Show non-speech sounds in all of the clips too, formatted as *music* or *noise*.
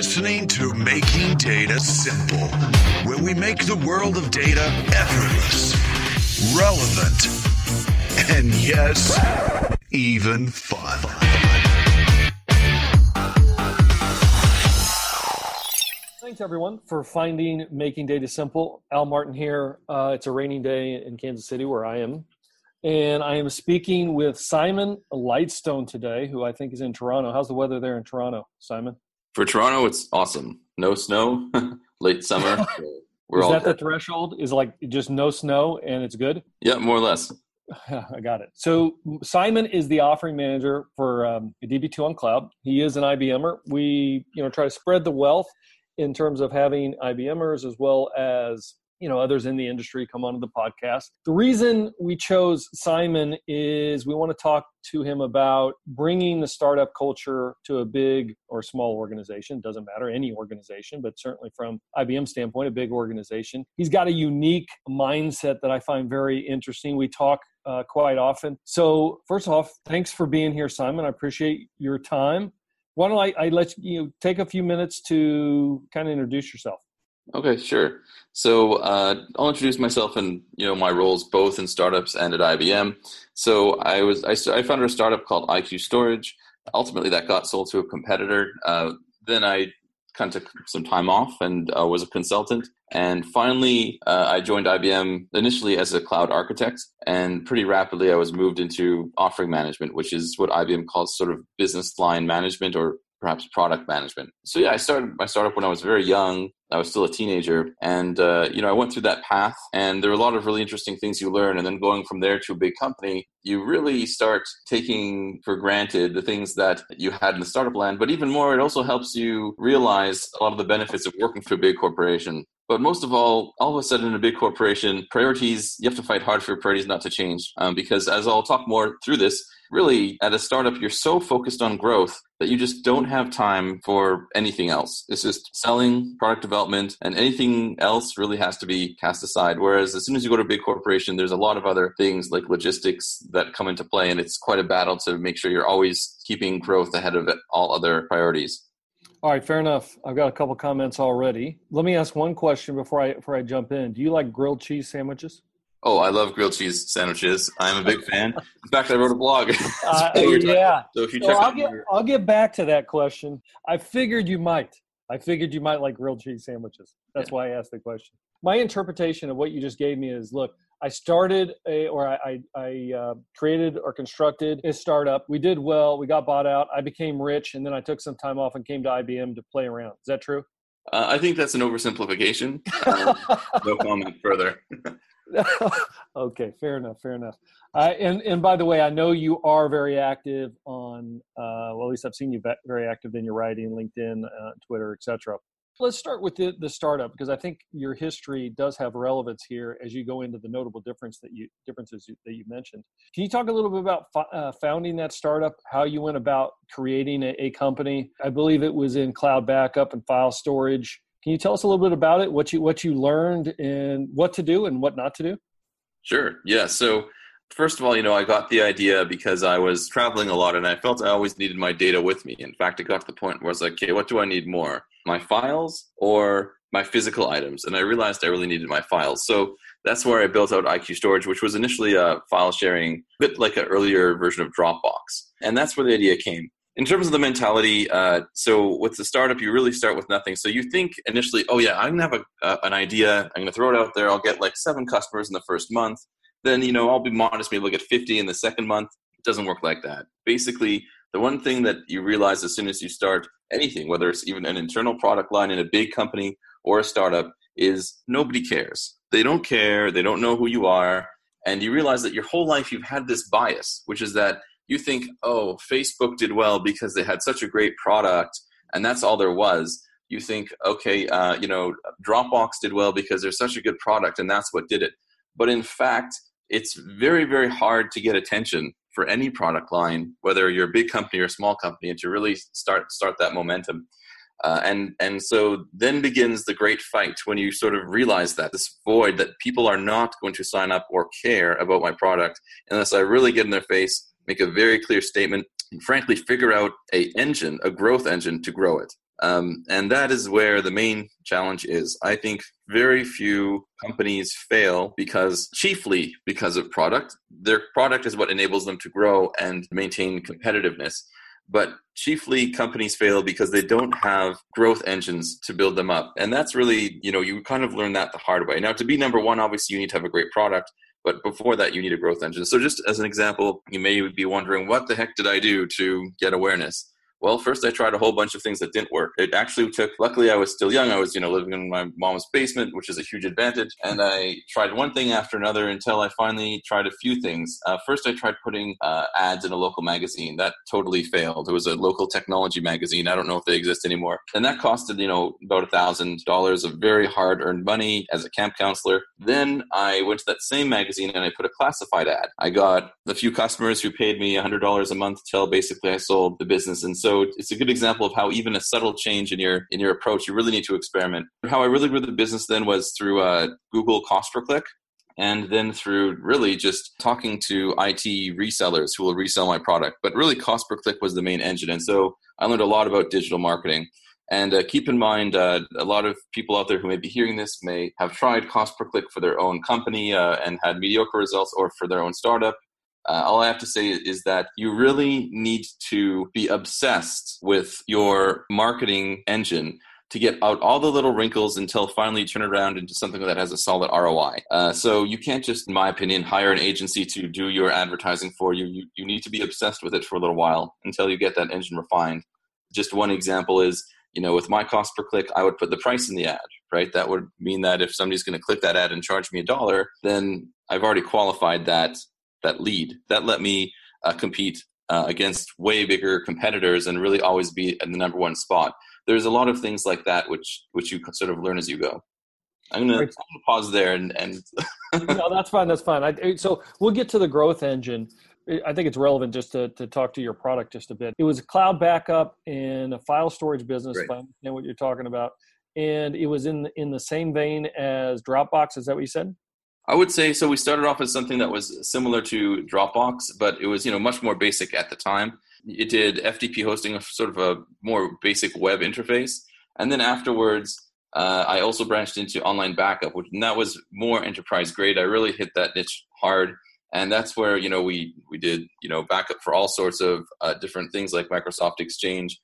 listening to Making Data Simple, where we make the world of data effortless, relevant, and yes, even fun. Thanks everyone for finding Making Data Simple. Al Martin here. Uh, it's a rainy day in Kansas City where I am. And I am speaking with Simon Lightstone today, who I think is in Toronto. How's the weather there in Toronto, Simon? For Toronto, it's awesome. No snow, *laughs* late summer. *laughs* We're is that the threshold? Is like just no snow and it's good? Yeah, more or less. *laughs* I got it. So Simon is the offering manager for um, DB2 on cloud. He is an IBMer. We, you know, try to spread the wealth in terms of having IBMers as well as you know others in the industry come onto the podcast. The reason we chose simon is we want to talk to him about bringing the startup culture to a big or small organization. Doesn't matter any organization but certainly from ibm standpoint a big organization. He's got a unique mindset that i find very interesting. We talk uh, quite often. So first off thanks for being here simon. I appreciate your time. Why don't I, I let you take a few minutes to kind of introduce yourself Okay, sure. So uh, I'll introduce myself and you know my roles both in startups and at IBM. So I was I, I founded a startup called IQ Storage. Ultimately, that got sold to a competitor. Uh, then I kind of took some time off and uh, was a consultant. And finally, uh, I joined IBM initially as a cloud architect, and pretty rapidly I was moved into offering management, which is what IBM calls sort of business line management or perhaps product management. So yeah, I started my startup when I was very young. I was still a teenager, and uh, you know I went through that path, and there are a lot of really interesting things you learn. And then going from there to a big company, you really start taking for granted the things that you had in the startup land. But even more, it also helps you realize a lot of the benefits of working for a big corporation. But most of all, all of a sudden in a big corporation, priorities, you have to fight hard for your priorities not to change. Um, because as I'll talk more through this, really at a startup you're so focused on growth that you just don't have time for anything else it's just selling product development and anything else really has to be cast aside whereas as soon as you go to a big corporation there's a lot of other things like logistics that come into play and it's quite a battle to make sure you're always keeping growth ahead of all other priorities all right, fair enough. I've got a couple comments already. Let me ask one question before I before I jump in. Do you like grilled cheese sandwiches? Oh, I love grilled cheese sandwiches. I'm a big fan. In fact, I wrote a blog. *laughs* uh, yeah. So if you check I'll, get, your... I'll get back to that question. I figured you might. I figured you might like grilled cheese sandwiches. That's yeah. why I asked the question. My interpretation of what you just gave me is look, I started a, or I, I, I uh, created or constructed a startup. We did well. We got bought out. I became rich, and then I took some time off and came to IBM to play around. Is that true? Uh, I think that's an oversimplification. Uh, *laughs* no comment further. *laughs* *laughs* okay, fair enough. Fair enough. And and by the way, I know you are very active on. Uh, well, at least I've seen you very active in your writing, LinkedIn, uh, Twitter, etc. Let's start with the, the startup because I think your history does have relevance here as you go into the notable difference that you differences that you mentioned. Can you talk a little bit about uh, founding that startup? How you went about creating a, a company? I believe it was in cloud backup and file storage can you tell us a little bit about it? What you what you learned and what to do and what not to do? Sure. Yeah. So first of all, you know, I got the idea because I was traveling a lot and I felt I always needed my data with me. In fact, it got to the point where I was like, okay, what do I need more? My files or my physical items? And I realized I really needed my files. So that's where I built out IQ Storage, which was initially a file sharing, bit like an earlier version of Dropbox. And that's where the idea came in terms of the mentality, uh, so with the startup, you really start with nothing. So you think initially, oh yeah, I'm gonna have a, uh, an idea. I'm gonna throw it out there. I'll get like seven customers in the first month. Then you know I'll be modest. Maybe I'll get 50 in the second month. It doesn't work like that. Basically, the one thing that you realize as soon as you start anything, whether it's even an internal product line in a big company or a startup, is nobody cares. They don't care. They don't know who you are. And you realize that your whole life you've had this bias, which is that you think, oh, Facebook did well because they had such a great product, and that's all there was. You think, okay, uh, you know, Dropbox did well because they're such a good product, and that's what did it. But in fact, it's very, very hard to get attention for any product line, whether you're a big company or a small company, and to really start start that momentum. Uh, and and so then begins the great fight when you sort of realize that this void that people are not going to sign up or care about my product unless I really get in their face make a very clear statement, and frankly, figure out a engine, a growth engine to grow it. Um, and that is where the main challenge is. I think very few companies fail because, chiefly because of product. Their product is what enables them to grow and maintain competitiveness. But chiefly companies fail because they don't have growth engines to build them up. And that's really, you know, you kind of learn that the hard way. Now, to be number one, obviously, you need to have a great product. But before that, you need a growth engine. So, just as an example, you may be wondering, what the heck did I do to get awareness? Well, first I tried a whole bunch of things that didn't work. It actually took, luckily I was still young. I was, you know, living in my mom's basement, which is a huge advantage. And I tried one thing after another until I finally tried a few things. Uh, first, I tried putting uh, ads in a local magazine. That totally failed. It was a local technology magazine. I don't know if they exist anymore. And that costed, you know, about a thousand dollars of very hard earned money as a camp counselor. Then I went to that same magazine and I put a classified ad. I got a few customers who paid me $100 a month till basically I sold the business. And so so it's a good example of how even a subtle change in your in your approach, you really need to experiment. How I really grew the business then was through uh, Google cost per click and then through really just talking to IT resellers who will resell my product. But really, cost per click was the main engine. And so I learned a lot about digital marketing. And uh, keep in mind, uh, a lot of people out there who may be hearing this may have tried cost per click for their own company uh, and had mediocre results, or for their own startup uh, all I have to say is that you really need to be obsessed with your marketing engine to get out all the little wrinkles until finally you turn it around into something that has a solid ROI. Uh, so you can't just, in my opinion, hire an agency to do your advertising for you. you. You need to be obsessed with it for a little while until you get that engine refined. Just one example is, you know, with my cost per click, I would put the price in the ad, right? That would mean that if somebody's going to click that ad and charge me a dollar, then I've already qualified that that lead. That let me uh, compete uh, against way bigger competitors and really always be in the number one spot. There's a lot of things like that which which you sort of learn as you go. I'm gonna, right. pause there and. and *laughs* no, that's fine. That's fine. I, so we'll get to the growth engine. I think it's relevant just to, to talk to your product just a bit. It was a cloud backup and a file storage business. Right. If I understand what you're talking about, and it was in in the same vein as Dropbox. Is that what you said? I would say so. We started off as something that was similar to Dropbox, but it was you know much more basic at the time. It did FTP hosting, sort of a more basic web interface, and then afterwards, uh, I also branched into online backup, which and that was more enterprise grade. I really hit that niche hard, and that's where you know we we did you know backup for all sorts of uh, different things like Microsoft Exchange.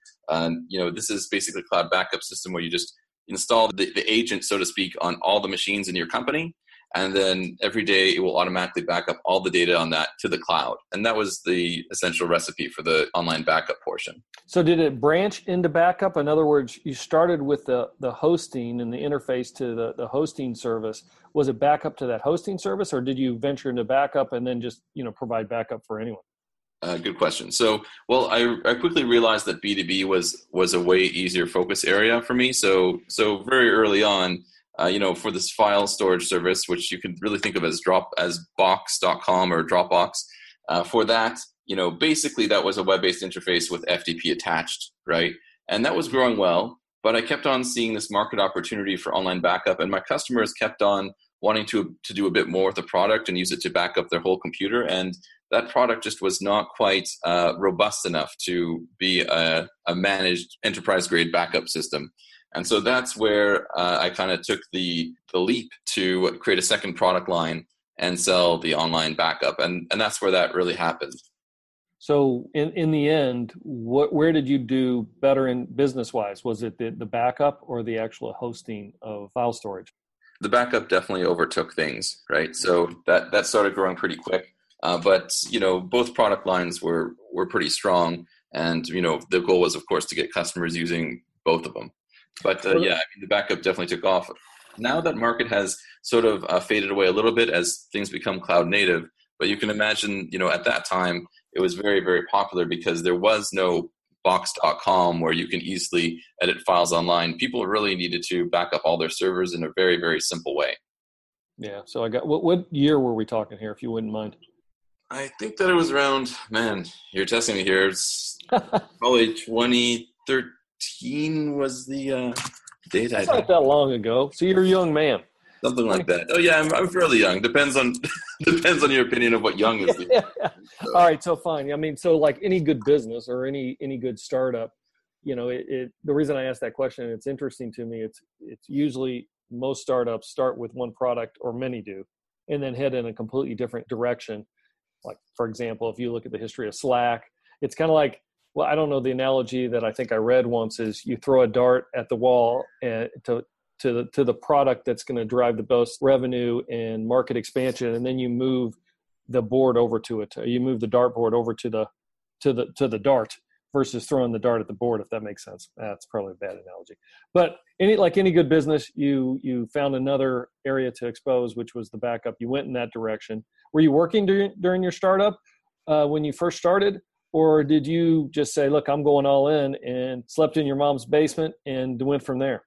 You know, this is basically a cloud backup system where you just install the, the agent, so to speak, on all the machines in your company and then every day it will automatically back up all the data on that to the cloud. And that was the essential recipe for the online backup portion. So did it branch into backup? In other words you started with the, the hosting and the interface to the, the hosting service. Was it backup to that hosting service or did you venture into backup and then just you know provide backup for anyone? Uh, good question. So, well, I, I quickly realized that B two B was was a way easier focus area for me. So, so very early on, uh, you know, for this file storage service, which you can really think of as drop as box.com or Dropbox. Uh, for that, you know, basically that was a web-based interface with FTP attached, right? And that was growing well, but I kept on seeing this market opportunity for online backup, and my customers kept on wanting to to do a bit more with the product and use it to back up their whole computer, and that product just was not quite uh, robust enough to be a, a managed enterprise grade backup system. And so that's where uh, I kind of took the, the leap to create a second product line and sell the online backup. And, and that's where that really happened. So in, in the end, what, where did you do better in business wise? Was it the, the backup or the actual hosting of file storage? The backup definitely overtook things, right? So that, that started growing pretty quick. Uh, but you know, both product lines were were pretty strong, and you know, the goal was, of course, to get customers using both of them. But uh, yeah, I mean, the backup definitely took off. Now that market has sort of uh, faded away a little bit as things become cloud native, but you can imagine, you know, at that time it was very, very popular because there was no box.com where you can easily edit files online. People really needed to back up all their servers in a very, very simple way. Yeah. So I got what what year were we talking here, if you wouldn't mind? I think that it was around. Man, you're testing me here. It's *laughs* probably 2013 Teen was the uh, date. It's not that long ago. So you're a young man. Something like that. Oh yeah, I'm, I'm fairly young. Depends on *laughs* depends on your opinion of what young is. yeah. *laughs* So. All right, so fine. I mean, so like any good business or any any good startup, you know, it, it the reason I asked that question, it's interesting to me. It's it's usually most startups start with one product or many do, and then head in a completely different direction. Like for example, if you look at the history of Slack, it's kind of like well, I don't know the analogy that I think I read once is you throw a dart at the wall and to to the to the product that's going to drive the most revenue and market expansion, and then you move the board over to it. You move the dartboard over to the to the to the dart versus throwing the dart at the board. If that makes sense, that's probably a bad analogy. But any like any good business, you you found another area to expose, which was the backup. You went in that direction. Were you working during during your startup uh, when you first started? Or did you just say, "Look, I'm going all in," and slept in your mom's basement and went from there?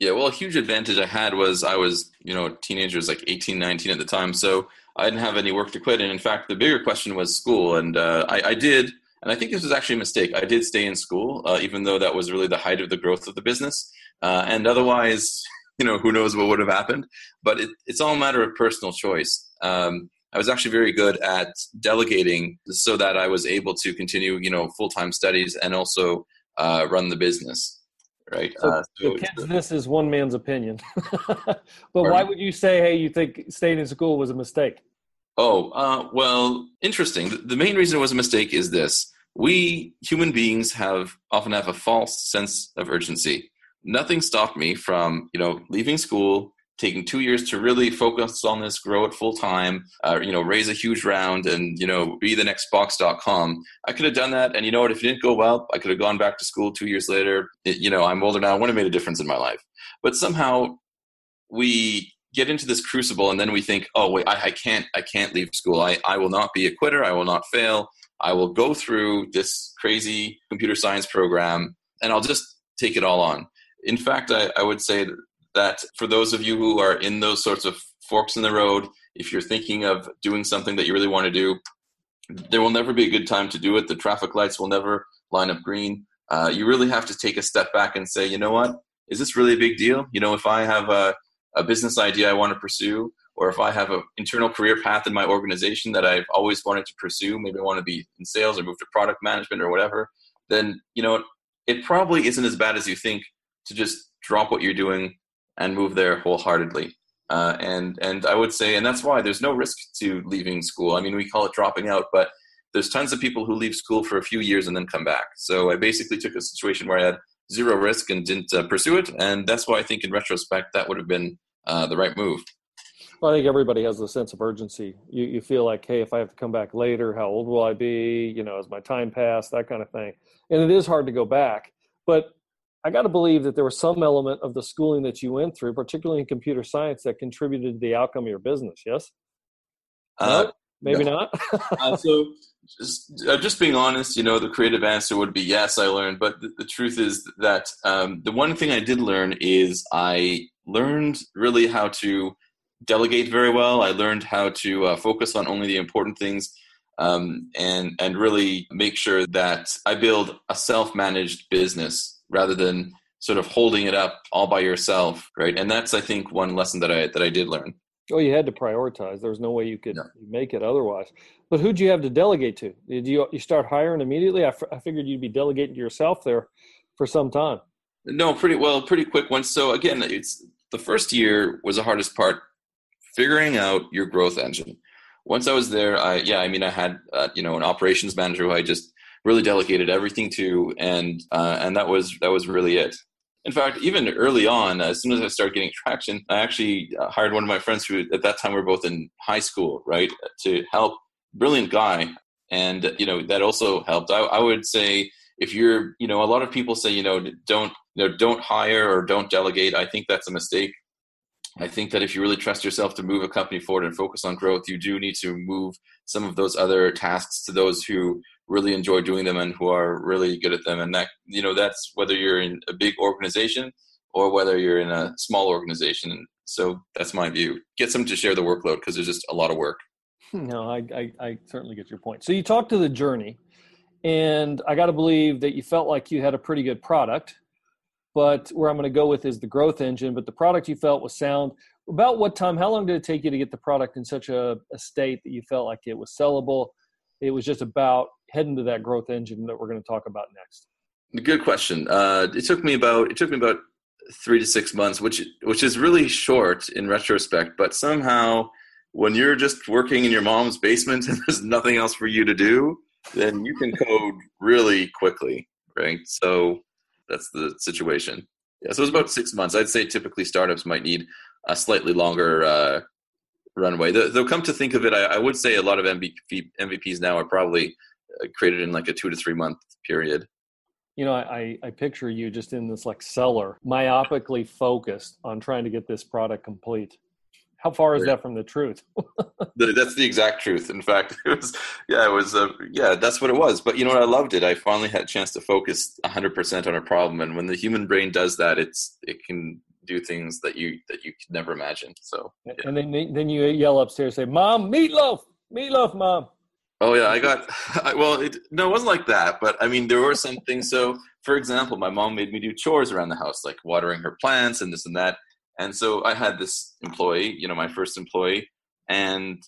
Yeah, well, a huge advantage I had was I was, you know, teenagers like 18, 19 at the time. So I didn't have any work to quit. And in fact, the bigger question was school. And uh, I, I, did, and I think this was actually a mistake. I did stay in school, uh, even though that was really the height of the growth of the business. Uh, and otherwise, *laughs* you know, who knows what would have happened. But it, it's all a matter of personal choice. Um, I was actually very good at delegating so that I was able to continue, you know, full time studies and also uh, run the business right? So, uh, so, kids, this is one man's opinion. *laughs* but why would you say, hey, you think staying in school was a mistake? Oh, uh, well, interesting. The main reason it was a mistake is this: we human beings have often have a false sense of urgency. Nothing stopped me from, you know, leaving school, taking two years to really focus on this, grow it full time, uh, you know, raise a huge round and, you know, be the next box.com. I could have done that. And you know what? If it didn't go well, I could have gone back to school two years later. It, you know, I'm older now. I wouldn't have made a difference in my life. But somehow we get into this crucible and then we think, oh, wait, I, I can't, I can't leave school. I, I will not be a quitter. I will not fail. I will go through this crazy computer science program and I'll just take it all on. In fact, I, I would say that for those of you who are in those sorts of forks in the road, if you're thinking of doing something that you really want to do, there will never be a good time to do it. The traffic lights will never line up green. Uh, you really have to take a step back and say, you know what? Is this really a big deal? You know, if I have a, a business idea I want to pursue, or if I have an internal career path in my organization that I've always wanted to pursue, maybe I want to be in sales or move to product management or whatever, then, you know, it probably isn't as bad as you think to just drop what you're doing and move there wholeheartedly. Uh, and and I would say, and that's why there's no risk to leaving school. I mean, we call it dropping out, but there's tons of people who leave school for a few years and then come back. So I basically took a situation where I had zero risk and didn't uh, pursue it, and that's why I think, in retrospect, that would have been uh, the right move. Well, I think everybody has a sense of urgency. You you feel like, hey, if I have to come back later, how old will I be? You know, as my time passed? That kind of thing. And it is hard to go back, but I got to believe that there was some element of the schooling that you went through, particularly in computer science, that contributed to the outcome of your business. Yes. Uh, no? Maybe no. not. *laughs* uh, so, just, uh, just being honest, you know, the creative answer would be yes. I learned, but the, the truth is that um, the one thing I did learn is I learned really how to delegate very well. I learned how to uh, focus on only the important things. Um, and and really make sure that I build a self-managed business rather than sort of holding it up all by yourself, right? And that's I think one lesson that I that I did learn. Oh, you had to prioritize. There was no way you could make it otherwise. But who'd you have to delegate to? Did you you start hiring immediately? I, f- I figured you'd be delegating to yourself there for some time. No, pretty well, pretty quick once. So again, it's the first year was the hardest part, figuring out your growth engine. Once I was there, I yeah, I mean, I had uh, you know an operations manager who I just really delegated everything to, and uh, and that was that was really it. In fact, even early on, as soon as I started getting traction, I actually uh, hired one of my friends who, at that time, we were both in high school, right, to help. Brilliant guy, and you know that also helped. I, I would say if you're, you know, a lot of people say, you know, don't, you know, don't hire or don't delegate. I think that's a mistake. I think that if you really trust yourself to move a company forward and focus on growth, you do need to move some of those other tasks to those who really enjoy doing them and who are really good at them. And that, you know, that's whether you're in a big organization or whether you're in a small organization. So that's my view. Get some to share the workload because there's just a lot of work. No, I, I, I certainly get your point. So you talked to the journey, and I got to believe that you felt like you had a pretty good product. But where I'm going to go with is the growth engine. But the product you felt was sound. About what time? How long did it take you to get the product in such a, a state that you felt like it was sellable? It was just about heading into that growth engine that we're going to talk about next. Good question. Uh, it took me about it took me about three to six months, which which is really short in retrospect. But somehow, when you're just working in your mom's basement *laughs* and there's nothing else for you to do, then you can code really quickly, right? So that's the situation. Yeah, so it was about six months. I'd say typically startups might need a slightly longer uh, runway. Though, come to think of it, I, I, would say a lot of MVP, MVPs now are probably created in like a two to three month period you know, I, I picture you just in this like cellar, myopically focused on trying to get this product complete. How far is that from the truth? *laughs* that's the exact truth. In fact, *laughs* it was, yeah, it was, uh, yeah, that's what it was. But you know what? I loved it. I finally had a chance to focus 100% on a problem. And when the human brain does that, it's, it can do things that you, that you could never imagine. So, yeah. and then, then you yell upstairs, say, mom, meatloaf, meatloaf, mom. Oh yeah, I got. *laughs* I, well, it, no, it wasn't like that. But I mean, there were some things. So, for example, my mom made me do chores around the house, like watering her plants and this and that. And so I had this employee, you know, my first employee, and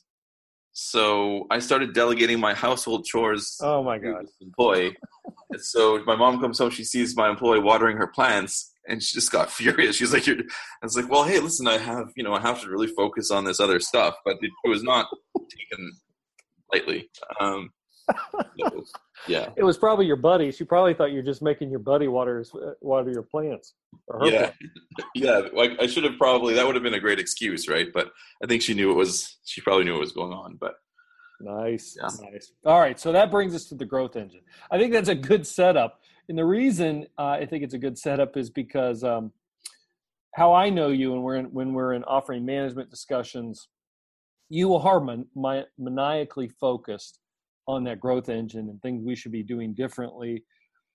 so I started delegating my household chores. Oh my god, employee. so my mom comes home, she sees my employee watering her plants, and she just got *laughs* furious. She's like, "You're," I was like, "Well, hey, listen, I have, you know, I have to really focus on this other stuff." But it, it was not taken lightly. Um, so, yeah, *laughs* it was probably your buddy. She probably thought you're just making your buddy water water your plants. yeah, *laughs* yeah. Like I should have probably that would have been a great excuse, right? But I think she knew it was. She probably knew what was going on. But nice, yeah. nice. All right, so that brings us to the growth engine. I think that's a good setup, and the reason uh, I think it's a good setup is because um, how I know you, and we're in, when we're in offering management discussions you are man, maniacally focused on that growth engine and things we should be doing differently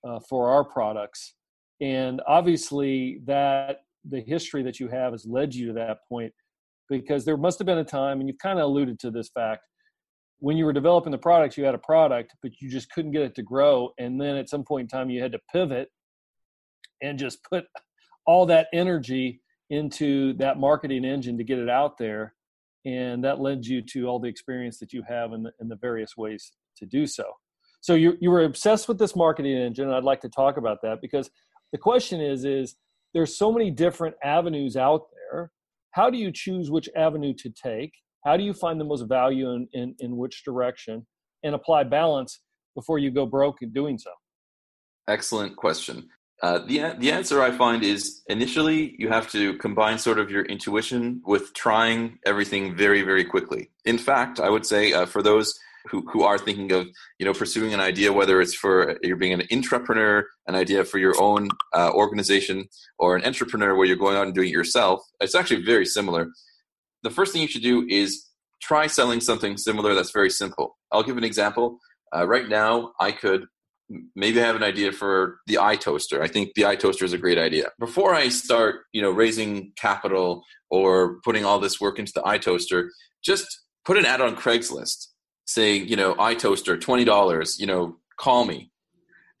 uh, for our products. And obviously, that the history that you have has led you to that point because there must have been a time, and you've kind of alluded to this fact, when you were developing the products, you had a product, but you just couldn't get it to grow. And then at some point in time, you had to pivot and just put all that energy into that marketing engine to get it out there and that led you to all the experience that you have in the, in the various ways to do so. So you, you were obsessed with this marketing engine and i'd like to talk about that because the question is is there's so many different avenues out there. How do you choose which avenue to take? How do you find the most value in, in, in which direction? And apply balance before you go broke in doing so. Excellent question uh, the the answer I find is initially you have to combine sort of your intuition with trying everything very very quickly. In fact, I would say uh, for those who, who are thinking of you know pursuing an idea, whether it's for you're being an entrepreneur, an idea for your own uh, organization, or an entrepreneur where you're going out and doing it yourself, it's actually very similar. The first thing you should do is try selling something similar that's very simple. I'll give an example. Uh, right now, I could maybe I have an idea for the iToaster. I think the iToaster is a great idea. Before I start, you know, raising capital or putting all this work into the iToaster, just put an ad on Craigslist saying, you know, iToaster, $20, you know, call me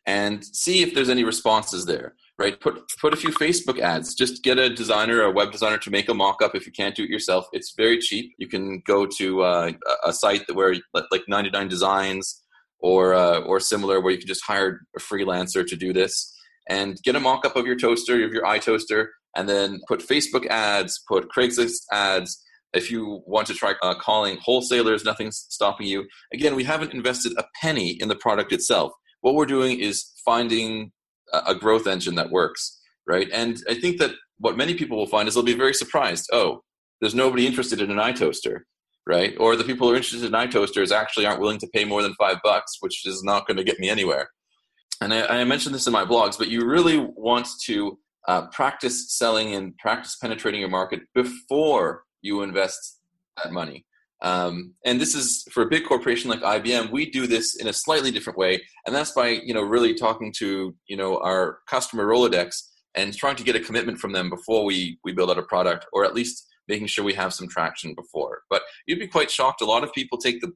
and see if there's any responses there. Right, put put a few Facebook ads. Just get a designer, a web designer, to make a mock-up. If you can't do it yourself, it's very cheap. You can go to uh, a site that where like 99 Designs or uh, or similar where you can just hire a freelancer to do this and get a mock-up of your toaster of your iToaster and then put facebook ads put craigslist ads. If you want to try uh, calling wholesalers nothing's stopping you. Again we haven't invested a penny in the product itself. What we're doing is finding a growth engine that works right? And i think that what many people will find is they'll be very surprised. Oh there's nobody interested in an iToaster right? Or the people who are interested in iToasters actually aren't willing to pay more than five bucks, which is not going to get me anywhere. And I, I, mentioned this in my blogs, but you really want to uh, practice selling and practice penetrating your market before you invest that money. Um, and this is for a big corporation like IBM. We do this in a slightly different way, and that's by you know really talking to you know our customer Rolodex and trying to get a commitment from them before we we build out a product, or at least making sure we have some traction before. But you'd be quite shocked. A lot of people take the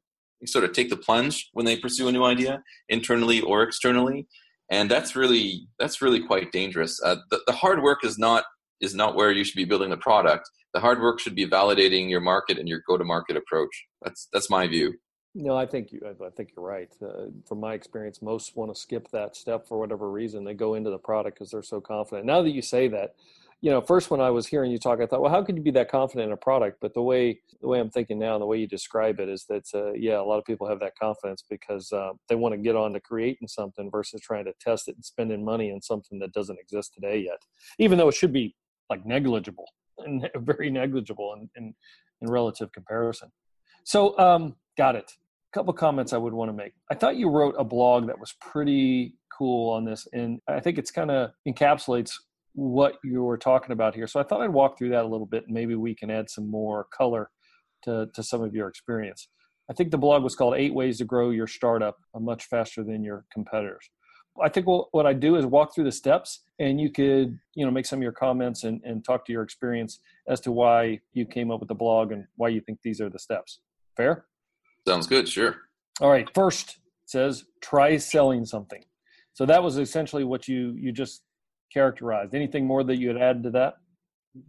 sort of take the plunge when they pursue a new idea, internally or externally, and that's really that's really quite dangerous. Uh, the, the hard work is not is not where you should be building the product. The hard work should be validating your market and your go to market approach. That's that's my view. No, I think you. I think you're right. Uh, from my experience, most want to skip that step for whatever reason. They go into the product because they're so confident. Now that you say that, you know, first when I was hearing you talk, I thought, well, how could you be that confident in a product? But the way the way I'm thinking now, and the way you describe it, is that uh, yeah, a lot of people have that confidence because uh, they want to get on to creating something versus trying to test it and spending money on something that doesn't exist today yet, even though it should be like negligible *laughs* and very negligible in in, in relative comparison. So, um, got it A couple comments I would want to make. I thought you wrote a blog that was pretty cool on this, and I think it's kind of encapsulates what you were talking about here. So I thought I'd walk through that a little bit, and maybe we can add some more color to, to some of your experience. I think the blog was called Eight Ways to Grow Your Startup Much Faster Than Your Competitors. I think what I do is walk through the steps, and you could, you know, make some of your comments and, and talk to your experience as to why you came up with the blog and why you think these are the steps. Fair? Sounds good. Sure. All right. First says try selling something. So that was essentially what you you just characterized. Anything more that you had added to that?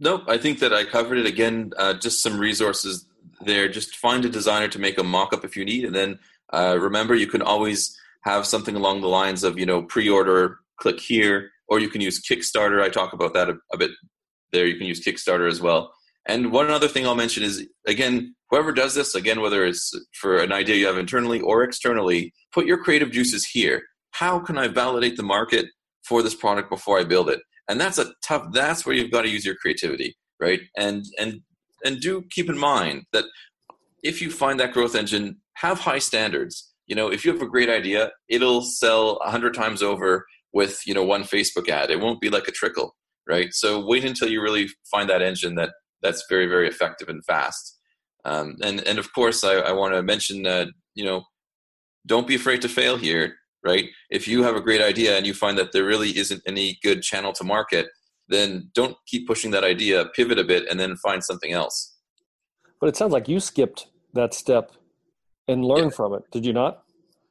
Nope. I think that I covered it again. Uh, just some resources there. Just find a designer to make a mock-up if you need, and then uh, remember you can always have something along the lines of you know pre-order, click here, or you can use Kickstarter. I talk about that a, a bit there. You can use Kickstarter as well. And one other thing I'll mention is again, whoever does this, again, whether it's for an idea you have internally or externally, put your creative juices here. How can I validate the market for this product before I build it? And that's a tough that's where you've got to use your creativity, right? And and and do keep in mind that if you find that growth engine, have high standards. You know, if you have a great idea, it'll sell a hundred times over with, you know, one Facebook ad. It won't be like a trickle, right? So wait until you really find that engine that that's very very effective and fast. Um, and and of course, I, I want to mention that you know, don't be afraid to fail here. Right? If you have a great idea and you find that there really isn't any good channel to market, then don't keep pushing that idea. Pivot a bit and then find something else. But it sounds like you skipped that step and learned yeah. from it. Did you not?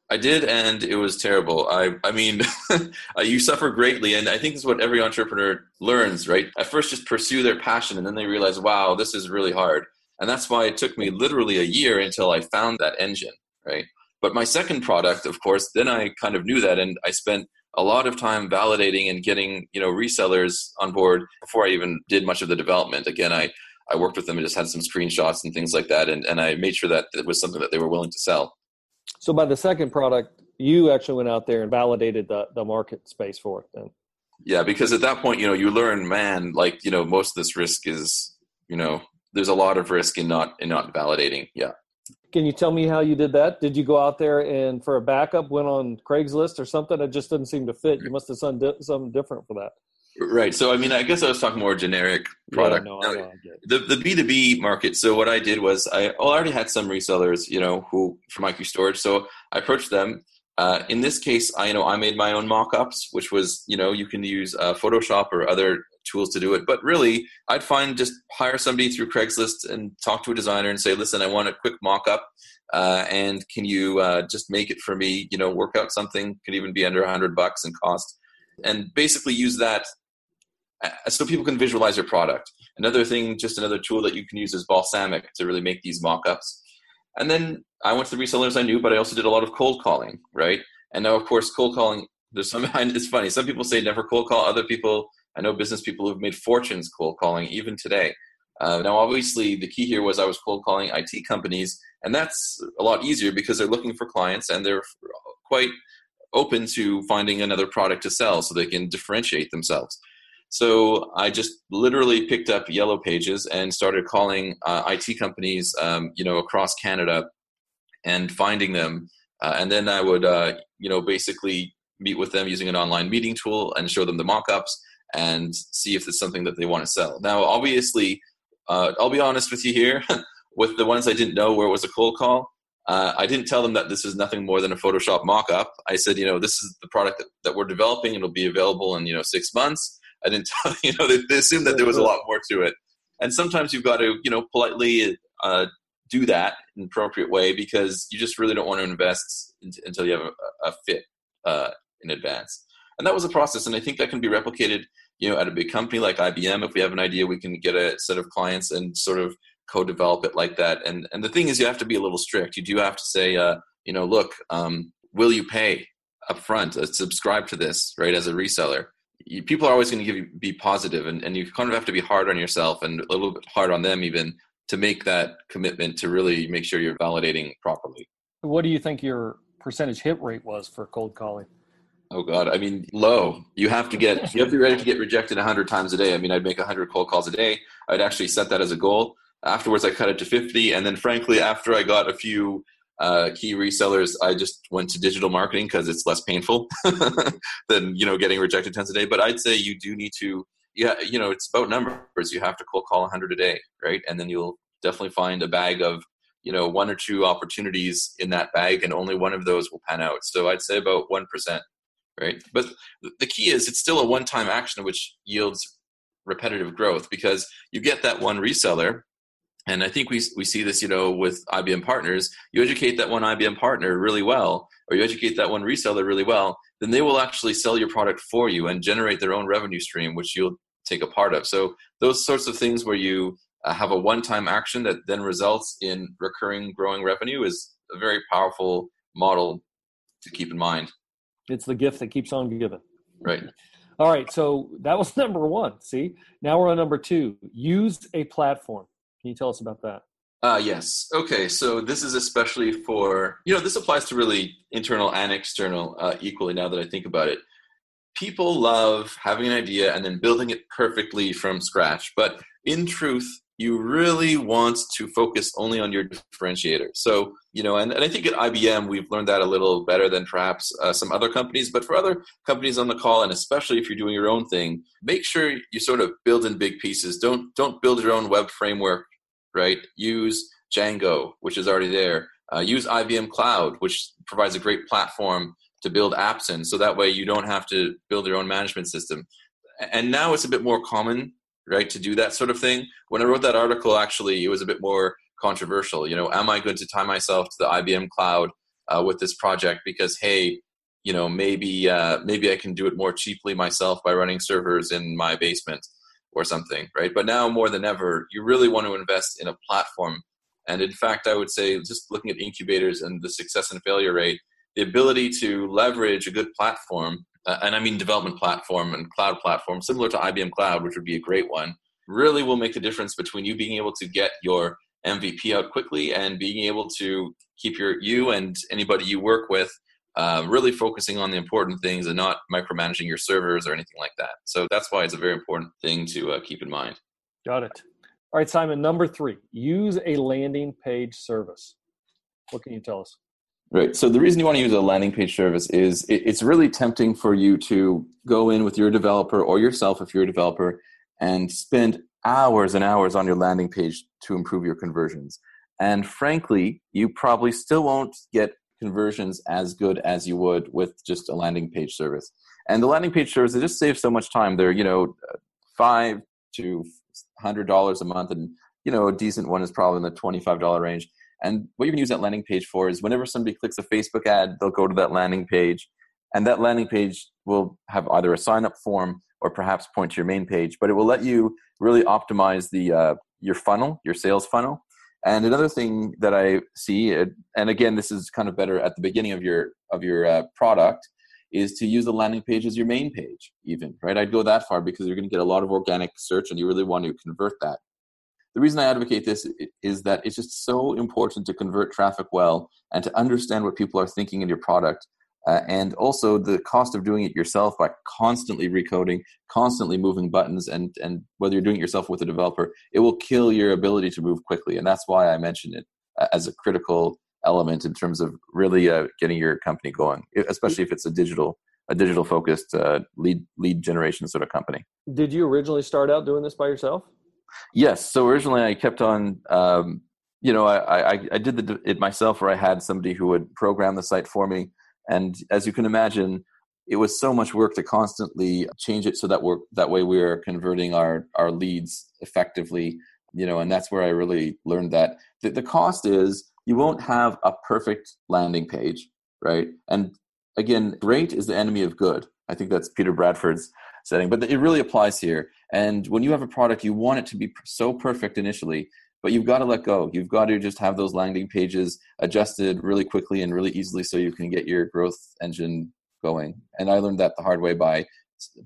I did, and it was terrible. I, I mean, *laughs* uh, you suffer greatly, and I think this is what every entrepreneur learns, right? At first, just pursue their passion, and then they realize, wow, this is really hard. And that's why it took me literally a year until I found that engine, right? But my second product, of course, then I kind of knew that, and I spent a lot of time validating and getting you know resellers on board before I even did much of the development. Again, I I worked with them and just had some screenshots and things like that, and, and I made sure that it was something that they were willing to sell. So by the second product, you actually went out there and validated the, the market space for it then. Yeah, because at that point, you know, you learn, man, like, you know, most of this risk is, you know, there's a lot of risk in not in not validating. Yeah. Can you tell me how you did that? Did you go out there and for a backup went on Craigslist or something that just didn't seem to fit? You must have done di- something different for that. Right. So, I mean, I guess I was talking more generic product. Yeah, no, I know, the the B two B market. So, what I did was I, I already had some resellers, you know, who from IQ Storage. So, I approached them. Uh, in this case, I you know I made my own mock-ups, which was you know you can use uh, Photoshop or other tools to do it. But really, I'd find just hire somebody through Craigslist and talk to a designer and say, listen, I want a quick mock-up, uh, and can you uh, just make it for me? You know, work out something could even be under a hundred bucks in cost, and basically use that uh, so people can visualize your product. Another thing, just another tool that you can use is Balsamiq to really make these mock-ups. And then I went to the resellers I knew, but I also did a lot of cold calling, right? And now, of course, cold calling. There's some. *laughs* It's funny. Some people say never cold call. Other people, I know business people who've made fortunes cold calling even today. Uh, now, obviously, the key here was I was cold calling IT companies, and that's a lot easier because they're looking for clients and they're quite open to finding another product to sell so they can differentiate themselves. So I just literally picked up Yellow Pages and started calling uh, IT companies, um, you know, across Canada, and finding them. Uh, and then I would, uh, you know, basically meet with them using an online meeting tool and show them the mock-ups and see if it's something that they want to sell. Now, obviously, uh, I'll be honest with you here. *laughs* with the ones I didn't know where it was a cold call, uh, I didn't tell them that this is nothing more than a Photoshop mock-up. I said, you know, this is the product that, that we're developing. It'll be available in you know six months I didn't *laughs* tell you know they, they assumed that there was a lot more to it, and sometimes you've got to you know politely uh, do that in appropriate way because you just really don't want to invest until you have a, a fit uh, in advance. And that was a process, and I think that can be replicated. You know, at a big company like IBM, if we have an idea, we can get a set of clients and sort of co-develop it like that. And and the thing is, you have to be a little strict. You do have to say, uh, you know, look, um, will you pay upfront? Uh, subscribe to this, right? As a reseller, you, people are always going to give you be positive, and and you kind of have to be hard on yourself and a little bit hard on them even to make that commitment to really make sure you're validating properly. What do you think your percentage hit rate was for cold calling? Oh God, I mean, low. You have to get you have to be ready to get rejected hundred times a day. I mean, I'd make hundred cold calls a day. I'd actually set that as a goal. Afterwards, I cut it to fifty, and then frankly, after I got a few uh, key resellers, I just went to digital marketing because it's less painful *laughs* than you know getting rejected tons a day. But I'd say you do need to, yeah, you know, it's about numbers. You have to cold call hundred a day, right? And then you'll definitely find a bag of you know one or two opportunities in that bag, and only one of those will pan out. So I'd say about one percent right? But the key is it's still a one time action which yields repetitive growth because you get that one reseller. And I think we, we see this, you know, with IBM partners. You educate that one IBM partner really well, or you educate that one reseller really well, then they will actually sell your product for you and generate their own revenue stream, which you'll take a part of. So those sorts of things where you uh, have a one-time action that then results in recurring, growing revenue is a very powerful model to keep in mind. It's the gift that keeps on giving. Right. All right. So that was *laughs* number one. See, now we're on number two. Use a platform. Can you tell us about that? Uh, yes. Okay. So this is especially for, you know, this applies to really internal and external uh, equally now that I think about it. People love having an idea and then building it perfectly from scratch. But in truth, you really want to focus only on your differentiator. So, you know, and, and I think at IBM, we've learned that a little better than perhaps uh, some other companies. But for other companies on the call, and especially if you're doing your own thing, make sure you sort of build in big pieces. Don't, don't build your own web framework, right? Use Django, which is already there. Uh, use IBM Cloud, which provides a great platform to build apps in. So that way you don't have to build your own management system. And now it's a bit more common right to do that sort of thing. When i wrote that article actually it was a bit more controversial. You know am i going to tie myself to the ibm cloud uh, with this project? Because hey you know maybe uh, maybe i can do it more cheaply myself by running servers in my basement or something right? But now more than ever you really want to invest in a platform. And in fact i would say just looking at incubators and the success and failure rate the ability to leverage a good platform uh, and I mean development platform and cloud platform, similar to IBM Cloud, which would be a great one, really will make the difference between you being able to get your MVP out quickly and being able to keep your you and anybody you work with uh, really focusing on the important things and not micromanaging your servers or anything like that. So that's why it's a very important thing to uh, keep in mind. Got it. All right, Simon. Number three: use a landing page service. What can you tell us? Right. So the reason you want to use a landing page service is it, it's really tempting for you to go in with your developer or yourself if you're a developer and spend hours and hours on your landing page to improve your conversions. And frankly, you probably still won't get conversions as good as you would with just a landing page service. And the landing page service, it just saves so much time. They're, you know, five to hundred dollars a month, and you know, a decent one is probably in the twenty-five dollar range. And what you can use that landing page for is whenever somebody clicks a Facebook ad, they'll go to that landing page, and that landing page will have either a sign up form or perhaps point to your main page. But it will let you really optimize the uh, your funnel, your sales funnel. And another thing that I see, and again, this is kind of better at the beginning of your of your uh, product, is to use the landing page as your main page. Even right, I'd go that far because you're going to get a lot of organic search, and you really want to convert that the reason I advocate this is that it's just so important to convert traffic well and to understand what people are thinking in your product. Uh, and also the cost of doing it yourself by constantly recoding, constantly moving buttons, and, and whether you're doing it yourself with a developer, it will kill your ability to move quickly. And that's why I mention it uh, as a critical element in terms of really uh, getting your company going, especially if it's a digital a digital focused uh, lead lead generation sort of company. Did you originally start out doing this by yourself? Yes. So originally, I kept on. Um, you know, I, I, I did the, it myself, where I had somebody who would program the site for me, and as you can imagine, it was so much work to constantly change it so that we're that way we are converting our our leads effectively. You know, and that's where I really learned that the, the cost is you won't have a perfect landing page, right? And again, great is the enemy of good. I think that's Peter Bradford's setting, but it really applies here. And when you have a product, you want it to be so perfect initially but you've got to let go. You've got to just have those landing pages adjusted really quickly and really easily so you can get your growth engine going. And I learned that the hard way by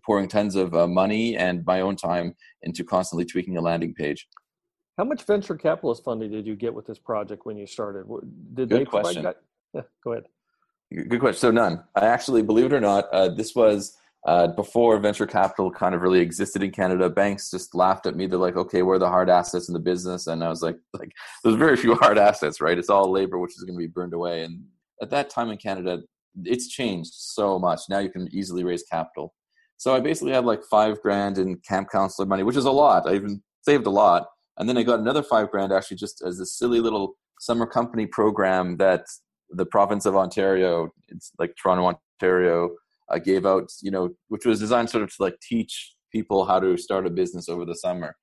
pouring tons of uh, money and my own time into constantly tweaking a landing page. How much venture capitalist funding did you get with this project when you started? Did Good they question. Yeah, *laughs* go ahead. Good question. So none. I actually, believe it or not, uh, this was uh, before venture capital kind of really existed in Canada. Banks just laughed at me. They're like, "Okay, where are the hard assets in the business?" And I was like, "Like, there's very few *laughs* hard assets, right? It's all labor, which is going to be burned away." And at that time in Canada, it's changed so much. Now you can easily raise capital. So I basically had like five grand in camp counselor money, which is a lot. I even saved a lot. And then I got another five grand actually just as a silly little summer company program that the province of Ontario, it's like Toronto, Ontario, uh, gave out, you know, which was designed sort of to like teach people how to start a business over the summer.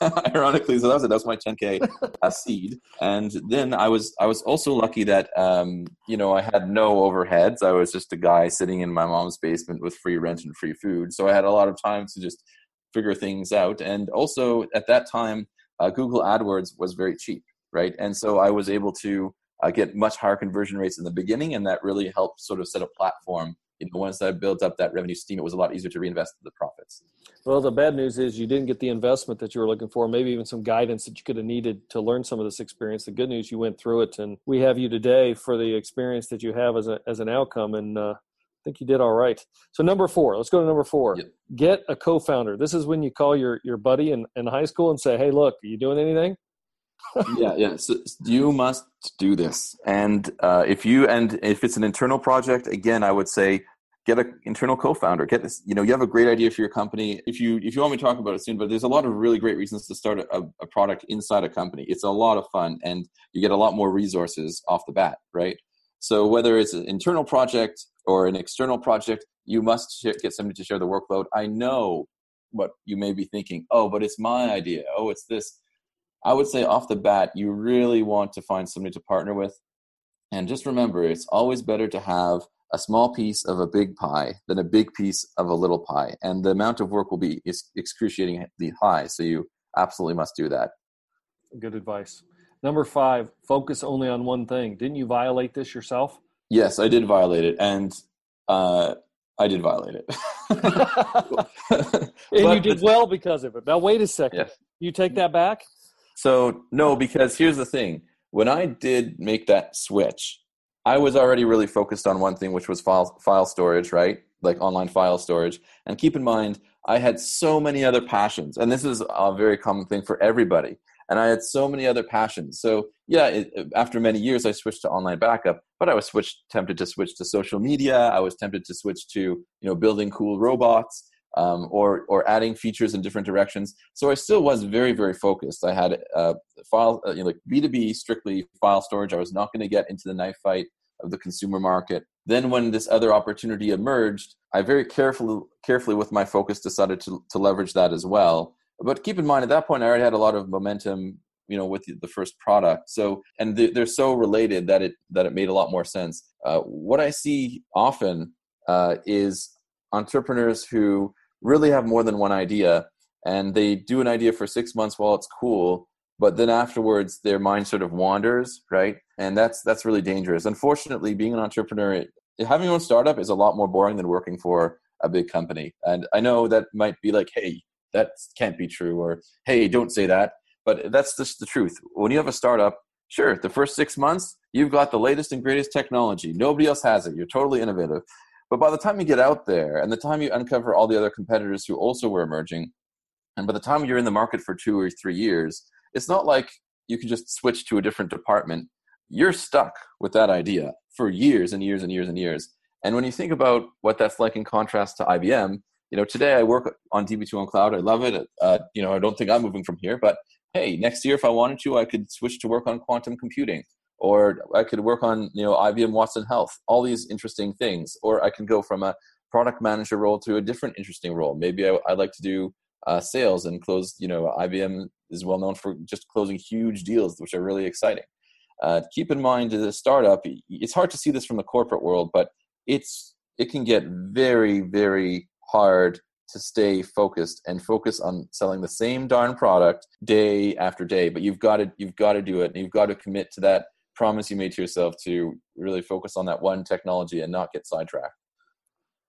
*laughs* Ironically, so that was it. That was my 10k *laughs* uh, seed, and then I was I was also lucky that um, you know I had no overheads. I was just a guy sitting in my mom's basement with free rent and free food, so I had a lot of time to just figure things out. And also at that time, uh, Google AdWords was very cheap, right? And so I was able to uh, get much higher conversion rates in the beginning, and that really helped sort of set a platform. You know, once I built up that revenue steam, it was a lot easier to reinvest the profits. Well, the bad news is you didn't get the investment that you were looking for, maybe even some guidance that you could have needed to learn some of this experience. The good news, you went through it, and we have you today for the experience that you have as, a, as an outcome. And uh, I think you did all right. So number four, let's go to number four. Yep. Get a co-founder. This is when you call your your buddy in, in high school and say, "Hey, look, are you doing anything?" *laughs* yeah, yeah. So you must do this, and uh, if you and if it's an internal project, again, I would say get an internal co-founder. Get this. You know, you have a great idea for your company. If you if you want me to talk about it soon, but there's a lot of really great reasons to start a, a product inside a company. It's a lot of fun, and you get a lot more resources off the bat, right? So whether it's an internal project or an external project, you must get somebody to share the workload. I know what you may be thinking. Oh, but it's my idea. Oh, it's this. I would say off the bat, you really want to find somebody to partner with. And just remember, it's always better to have a small piece of a big pie than a big piece of a little pie. And the amount of work will be excruciatingly high. So you absolutely must do that. Good advice. Number five, focus only on one thing. Didn't you violate this yourself? Yes, I did violate it, and uh, I did violate it. *laughs* and you did well because of it. Now, wait a second. Yes. You take that back? So, no, because here's the thing. When I did make that switch, I was already really focused on one thing, which was file, file storage, right? Like online file storage. And keep in mind, I had so many other passions. And this is a very common thing for everybody and I had so many other passions. So yeah, it, after many years, I switched to online backup, but I was switched, tempted to switch to social media. I was tempted to switch to you know building cool robots um, or or adding features in different directions. So I still was very very focused. I had uh, file uh, you know, like B two B strictly file storage. I was not going to get into the knife fight of the consumer market. Then when this other opportunity emerged, I very carefully carefully with my focus decided to to leverage that as well but keep in mind, at that point, I already had a lot of momentum, you know, with the first product. So, and they're so related that it that it made a lot more sense. Uh, what I see often uh, is entrepreneurs who really have more than one idea, and they do an idea for six months while it's cool, but then afterwards their mind sort of wanders, right? And that's that's really dangerous. Unfortunately, being an entrepreneur, having your own startup is a lot more boring than working for a big company. And I know that might be like, hey, that can't be true or hey don't say that but that's just the truth when you have a startup sure the first six months you've got the latest and greatest technology nobody else has it you're totally innovative but by the time you get out there and the time you uncover all the other competitors who also were emerging and by the time you're in the market for two or three years it's not like you can just switch to a different department you're stuck with that idea for years and years and years and years and when you think about what that's like in contrast to ibm you know, today I work on DB2 on cloud. I love it. Uh, you know, I don't think I'm moving from here, but hey, next year if I wanted to, I could switch to work on quantum computing, or I could work on you know IBM Watson Health. All these interesting things, or I can go from a product manager role to a different interesting role. Maybe I, would like to do uh, sales and close. You know, IBM is well known for just closing huge deals, which are really exciting. Uh, keep in mind, as a startup, it's hard to see this from the corporate world, but it's it can get very, very hard to stay focused and focus on selling the same darn product day after day. But you've got to you've got to do it, and you've got to commit to that promise you made to yourself to really focus on that one technology and not get sidetracked.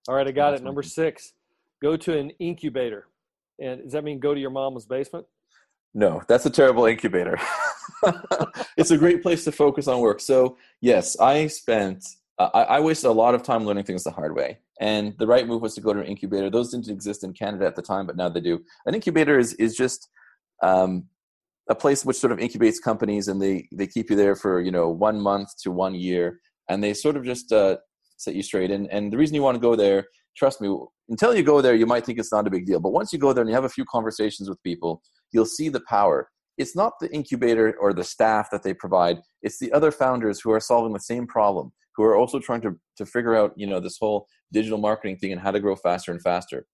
All right, I got it. Number six, go to an incubator. And does that mean go to your mom's basement? No, that's a terrible incubator. *laughs* it's a great place to focus on work. So, yes, I spent, uh, I, I, wasted a lot of time learning things the hard way. And the right move was to go to an incubator. Those didn't exist in Canada at the time, but now they do. An incubator is, is just um, a place which sort of incubates companies and they, they keep you there for, you know, one month to one year. And they sort of just uh, set you straight. And, and the reason you want to go there, trust me, until you go there, you might think it's not a big deal. But once you go there and you have a few conversations with people, you'll see the power. It's not the incubator or the staff that they provide, it's the other founders who are solving the same problem, who are also trying to, to figure out, you know, this whole digital marketing thing and how to grow faster and faster.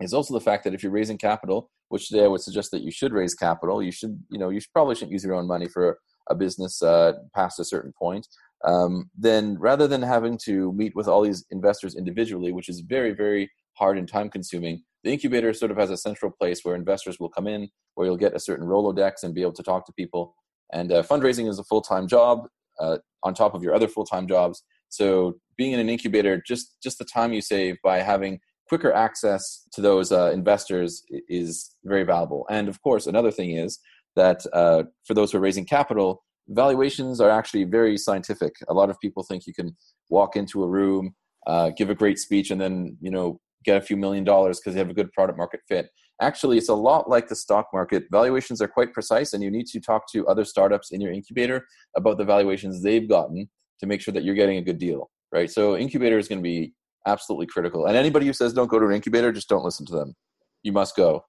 It's also the fact that if you're raising capital, which today I would suggest that you should raise capital, you should, you know, you should, probably shouldn't use your own money for a business uh, past a certain point um, then rather than having to meet with all these investors individually, which is very, very hard and time consuming, the incubator sort of has a central place where investors will come in, where you'll get a certain Rolodex and be able to talk to people. And uh, fundraising is a full time job uh, on top of your other full time jobs. So being in an incubator, just just the time you save by having quicker access to those uh, investors is very valuable. And of course, another thing is that uh, for those who are raising capital, valuations are actually very scientific. A lot of people think you can walk into a room, uh, give a great speech, and then you know get a few million dollars because you have a good product market fit. Actually, it's a lot like the stock market. Valuations are quite precise, and you need to talk to other startups in your incubator about the valuations they've gotten to make sure that you're getting a good deal. Right. So incubator is going to be absolutely critical. And anybody who says don't go to an incubator, just don't listen to them. You must go.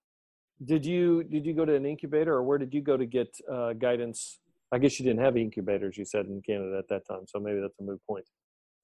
Did you did you go to an incubator, or where did you go to get uh, guidance I guess you didn't have incubators, you said in Canada at that time, so maybe that's a moot point.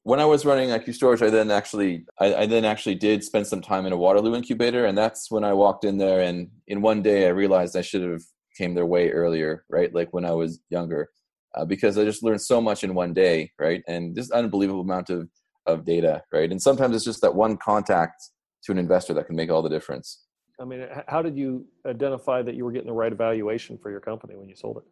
When I was running IQ Storage, I then actually I, I, then actually did spend some time in a Waterloo incubator, and that's when I walked in there, and in one day I realized I should have came there way earlier, right? Like when I was younger, uh, because I just learned so much in one day, right? And this unbelievable amount of of data, right? And sometimes it's just that one contact to an investor that can make all the difference. I mean, how did you identify that you were getting the right evaluation for your company when you sold it?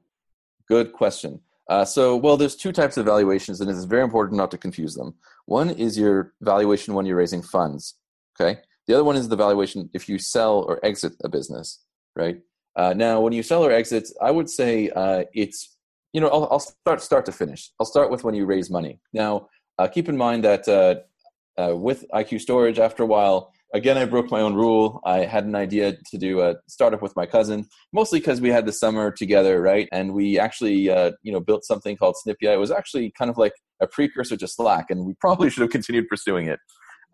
Good question. Uh, so, well, there's two types of valuations, and it's very important not to confuse them. One is your valuation when you're raising funds. Okay. The other one is the valuation if you sell or exit a business. Right. Uh, now, when you sell or exit, I would say uh, it's you know I'll, I'll, start start to finish. I'll start with when you raise money. Now, uh, keep in mind that uh, uh, with IQ Storage, after a while, again, I broke my own rule. I had an idea to do a startup with my cousin, mostly because we had the summer together, right? And we actually, uh, you know, built something called Snipia. It was actually kind of like a precursor to Slack, and we *laughs* probably should have continued pursuing it.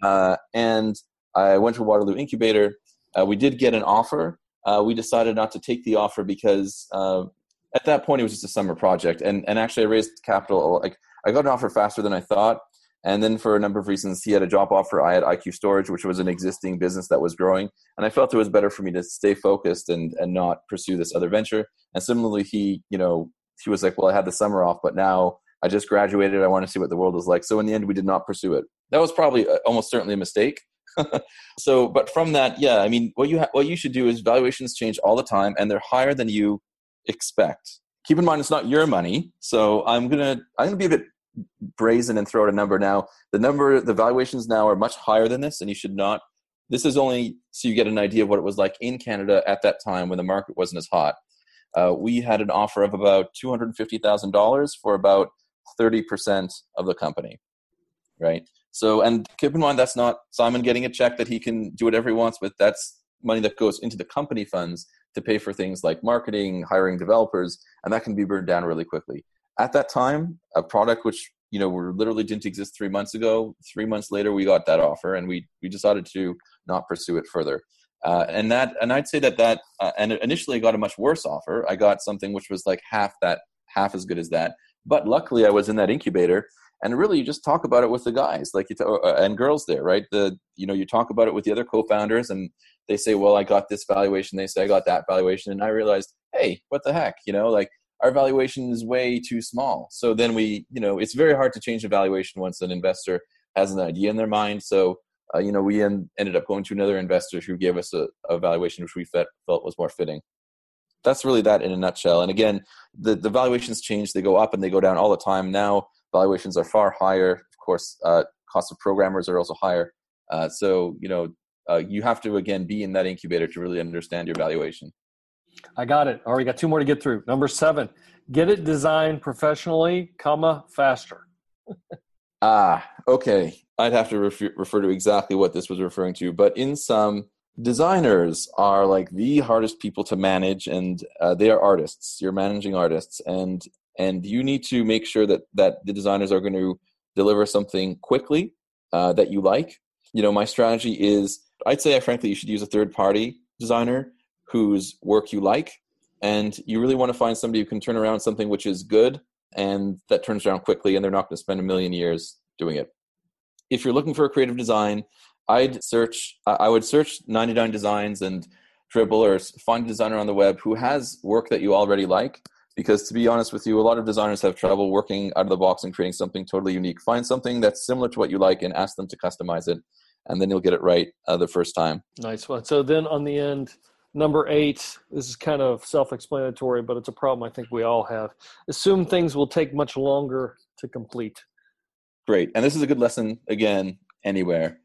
Uh, and I went to Waterloo Incubator. Uh, we did get an offer. Uh, we decided not to take the offer because uh, at that point it was just a summer project, and and actually I raised capital. Like I got an offer faster than I thought and then for a number of reasons, he had a job offer. I had IQ Storage, which was an existing business that was growing. And I felt it was better for me to stay focused and, and not pursue this other venture. And similarly, he, you know, he was like, well, I had the summer off, but now I just graduated. I want to see what the world is like. So in the end, we did not pursue it. That was probably uh, almost certainly a mistake. *laughs* so, but from that, yeah, I mean, what you ha- what you should do is valuations change all the time, and they're higher than you expect. Keep in mind, it's not your money, so I'm gonna I'm gonna be a bit brazen and throw out a number now. The number, the valuations now are much higher than this, and you should not. This is only so you get an idea of what it was like in Canada at that time when the market wasn't as hot. Uh, we had an offer of about two hundred fifty thousand dollars for about thirty percent of the company, right? So, and keep in mind that's not Simon getting a check that he can do whatever he wants with. That's money that goes into the company funds to pay for things like marketing, hiring developers, and that can be burned down really quickly at that time a product which you know literally didn't exist three months ago. Three months later we got that offer and we we decided to not pursue it further. Uh, and that and i'd say that that uh, and initially i got a much worse offer. I got something which was like half that half as good as that. But luckily i was in that incubator and really you just talk about it with the guys. Like you t- uh, and girls there right? The you know you talk about it with the other co-founders and they say well i got this valuation. They say i got that valuation. And i realized hey what the heck you know? Like our valuation is way too small. So then we, you know, it's very hard to change the valuation once an investor has an idea in their mind. So uh, you know, we en- ended up going to another investor who gave us a, a valuation which we felt was more fitting. That's really that in a nutshell. And again, the, the valuations change; they go up and they go down all the time. Now valuations are far higher. Of course, uh, cost of programmers are also higher. Uh, so you know, uh, you have to again be in that incubator to really understand your valuation. I got it. All right, got two more to get through. Number seven, get it designed professionally, comma faster. *laughs* ah, okay. I'd have to refer, refer to exactly what this was referring to, but in some designers are like the hardest people to manage and uh, they are artists you're managing artists and and you need to make sure that that the designers are going to deliver something quickly uh, that you like you know my strategy is i'd say frankly you should use a third party designer whose work you like and you really want to find somebody who can turn around something which is good and that turns around quickly and they're not going to spend a million years doing it. If you're looking for a creative design i'd search i would search 99 designs and Dribbble or find a designer on the web who has work that you already like because to be honest with you a lot of designers have trouble working out of the box and creating something totally unique. Find something that's similar to what you like and ask them to customize it and then you'll get it right uh, the first time. Nice. One so then on the end Number eight, this is kind of self explanatory, but it's a problem I think we all have. Assume things will take much longer to complete. Great. And this is a good lesson, again, anywhere.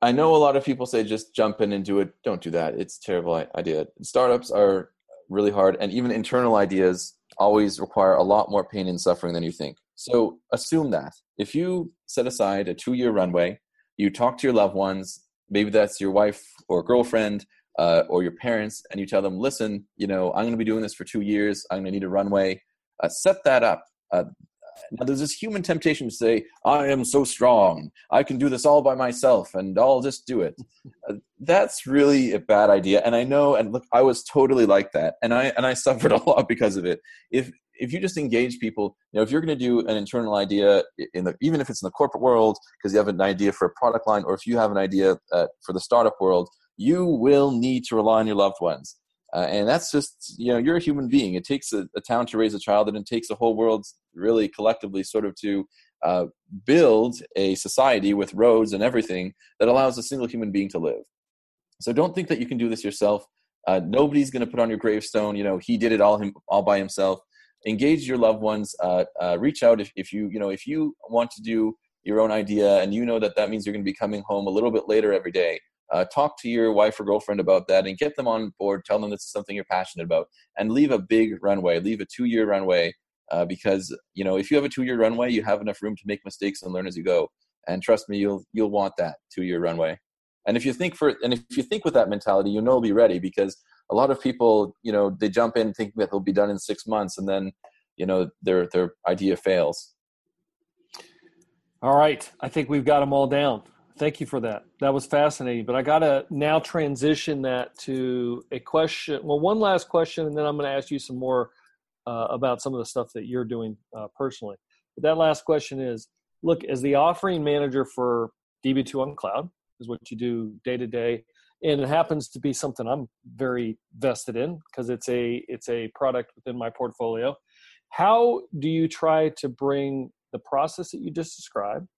I know a lot of people say just jump in and do it. Don't do that. It's terrible idea. Startups are really hard, and even internal ideas always require a lot more pain and suffering than you think. So assume that. If you set aside a two year runway, you talk to your loved ones, maybe that's your wife or girlfriend uh, or your parents and you tell them, listen, you know, I'm going to be doing this for two years. I'm going to need a runway. Uh, set that up. Uh, now, there's this human temptation to say, I am so strong. I can do this all by myself and I'll just do it. *laughs* Uh, that's really a bad idea. And I know, and look, I was totally like that. And I, and I suffered *laughs* a lot because of it. If, if you just engage people, you know, if you're going to do an internal idea in the, even if it's in the corporate world, because you have an idea for a product line, or if you have an idea uh, for the startup world, you will need to rely on your loved ones. Uh, and that's just, you know, you're a human being. It takes a, a, town to raise a child, and it takes a whole world really collectively sort of to uh, build a society with roads and everything that allows a single human being to live. So don't think that you can do this yourself. Uh, nobody's going to put on your gravestone, you know, he did it all him all by himself. Engage your loved ones. Uh, uh, reach out if, if you, you know, if you want to do your own idea and you know that that means you're going to be coming home a little bit later every day uh, talk to your wife or girlfriend about that and get them on board tell them this is something you're passionate about and leave a big runway leave a two year runway uh, because you know if you have a two year runway you have enough room to make mistakes and learn as you go. And trust me you'll you'll want that two year runway. And if you think for and if you think with that mentality you know you'll be ready because a lot of people you know they jump in thinking that they'll be done in six months and then you know their their idea fails. All right. I think we've got them all down Thank you for that. That was fascinating. But I got to now transition that to a question. Well, one last question, and then I'm going to ask you some more uh, about some of the stuff that you're doing uh, personally. But that last question is look, as the offering manager for DB2 on Cloud, is what you do day to day. And it happens to be something I'm very vested in because it's a it's a product within my portfolio. How do you try to bring the process that you just described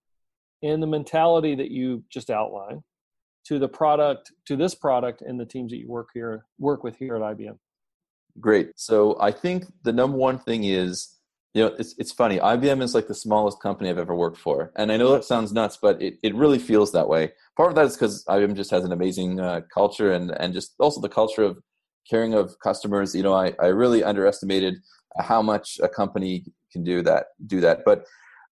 and the mentality that you just outlined to the product to this product and the teams that you work here work with here at IBM? Great. So I think the number one thing is you know it's it's funny IBM is like the smallest company I've ever worked for, and I know that sounds nuts, but it, it really feels that way. Part of that is because IBM just has an amazing uh, culture and and just also the culture of caring of customers. You know, I I really underestimated how much a company can do that do that, but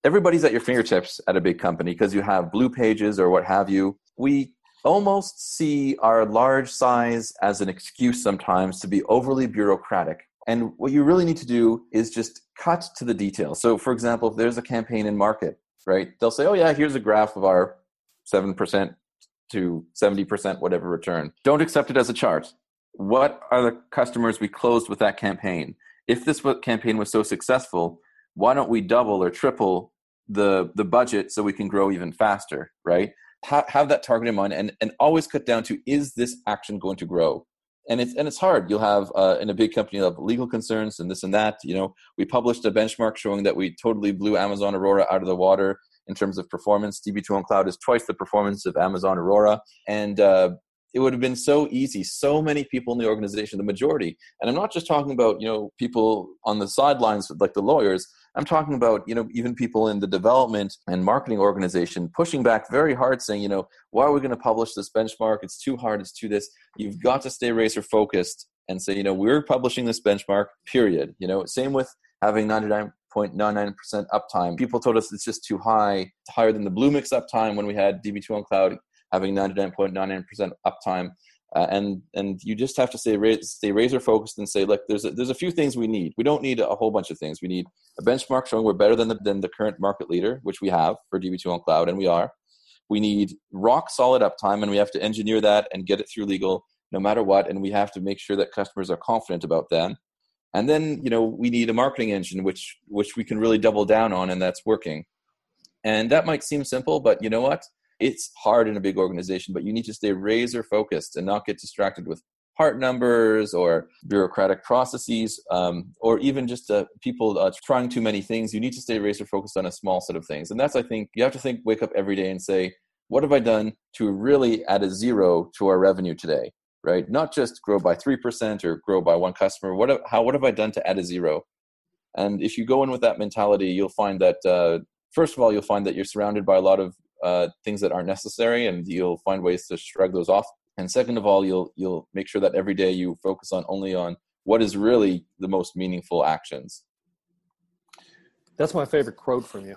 everybody's at your fingertips at a big company because you have blue pages or what have you. We almost see our large size as an excuse sometimes to be overly bureaucratic. And what you really need to do is just cut to the detail. So, for example, if there's a campaign in market, right, they'll say, oh, yeah, here's a graph of our 7% to 70% whatever return. Don't accept it as a chart. What are the customers we closed with that campaign? If this campaign was so successful, why don't we double or triple the the budget so we can grow even faster right ha- have that target in mind and and always cut down to is this action going to grow and it's and it's hard you'll have uh, in a big company you'll have legal concerns and this and that you know we published a benchmark showing that we totally blew amazon aurora out of the water in terms of performance. DB2 on cloud is twice the performance of Amazon Aurora. And uh, it would have been so easy. So many people in the organization, the majority, and I'm not just talking about, you know, people on the sidelines like the lawyers. I'm talking about, you know, even people in the development and marketing organization pushing back very hard, saying, you know, why are we going to publish this benchmark? It's too hard. It's too this. You've got to stay razor focused and say, you know, we're publishing this benchmark, period. You know, same with having 99.99% uptime. People told us it's just too high, higher than the Bluemix uptime when we had DB2 on cloud having 99.99% uptime. Uh, and and you just have to stay stay razor focused and say, look, there's a, there's a few things we need. We don't need a whole bunch of things. We need a benchmark showing we're better than the, than the current market leader, which we have for DB2 on cloud, and we are. We need rock solid uptime, and we have to engineer that and get it through legal no matter what. And we have to make sure that customers are confident about that. And then you know we need a marketing engine which which we can really double down on, and that's working. And that might seem simple, but you know what? It's hard in a big organization, but you need to stay razor focused and not get distracted with part numbers or bureaucratic processes um, or even just uh, people uh, trying too many things. You need to stay razor focused on a small set of things. And that's, I think, you have to think, wake up every day and say, what have I done to really add a zero to our revenue today? Right? Not just grow by 3% or grow by one customer. What, have, how, what have I done to add a zero? And if you go in with that mentality, you'll find that, uh, first of all, you'll find that you're surrounded by a lot of uh, things that aren't necessary, and you'll find ways to shrug those off. And second of all, you'll you'll make sure that every day you focus on only on what is really the most meaningful actions. That's my favorite quote from you.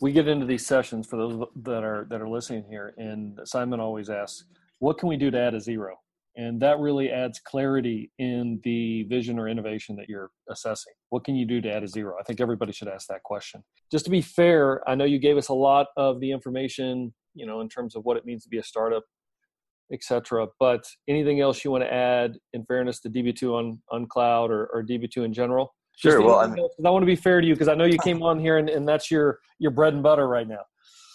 We get into these sessions for those that are that are listening here, and Simon always asks, "What can we do to add a zero? And that really adds clarity in the vision or innovation that you're assessing. What can you do to add a zero? I think everybody should ask that question. Just to be fair i know you gave us a lot of the information you know in terms of what it means to be a startup etc but anything else you want to add in fairness to db2 on on cloud or, or db2 in general? Sure well I, mean, I want to be fair to you because i know you came on here and, and that's your your bread and butter right now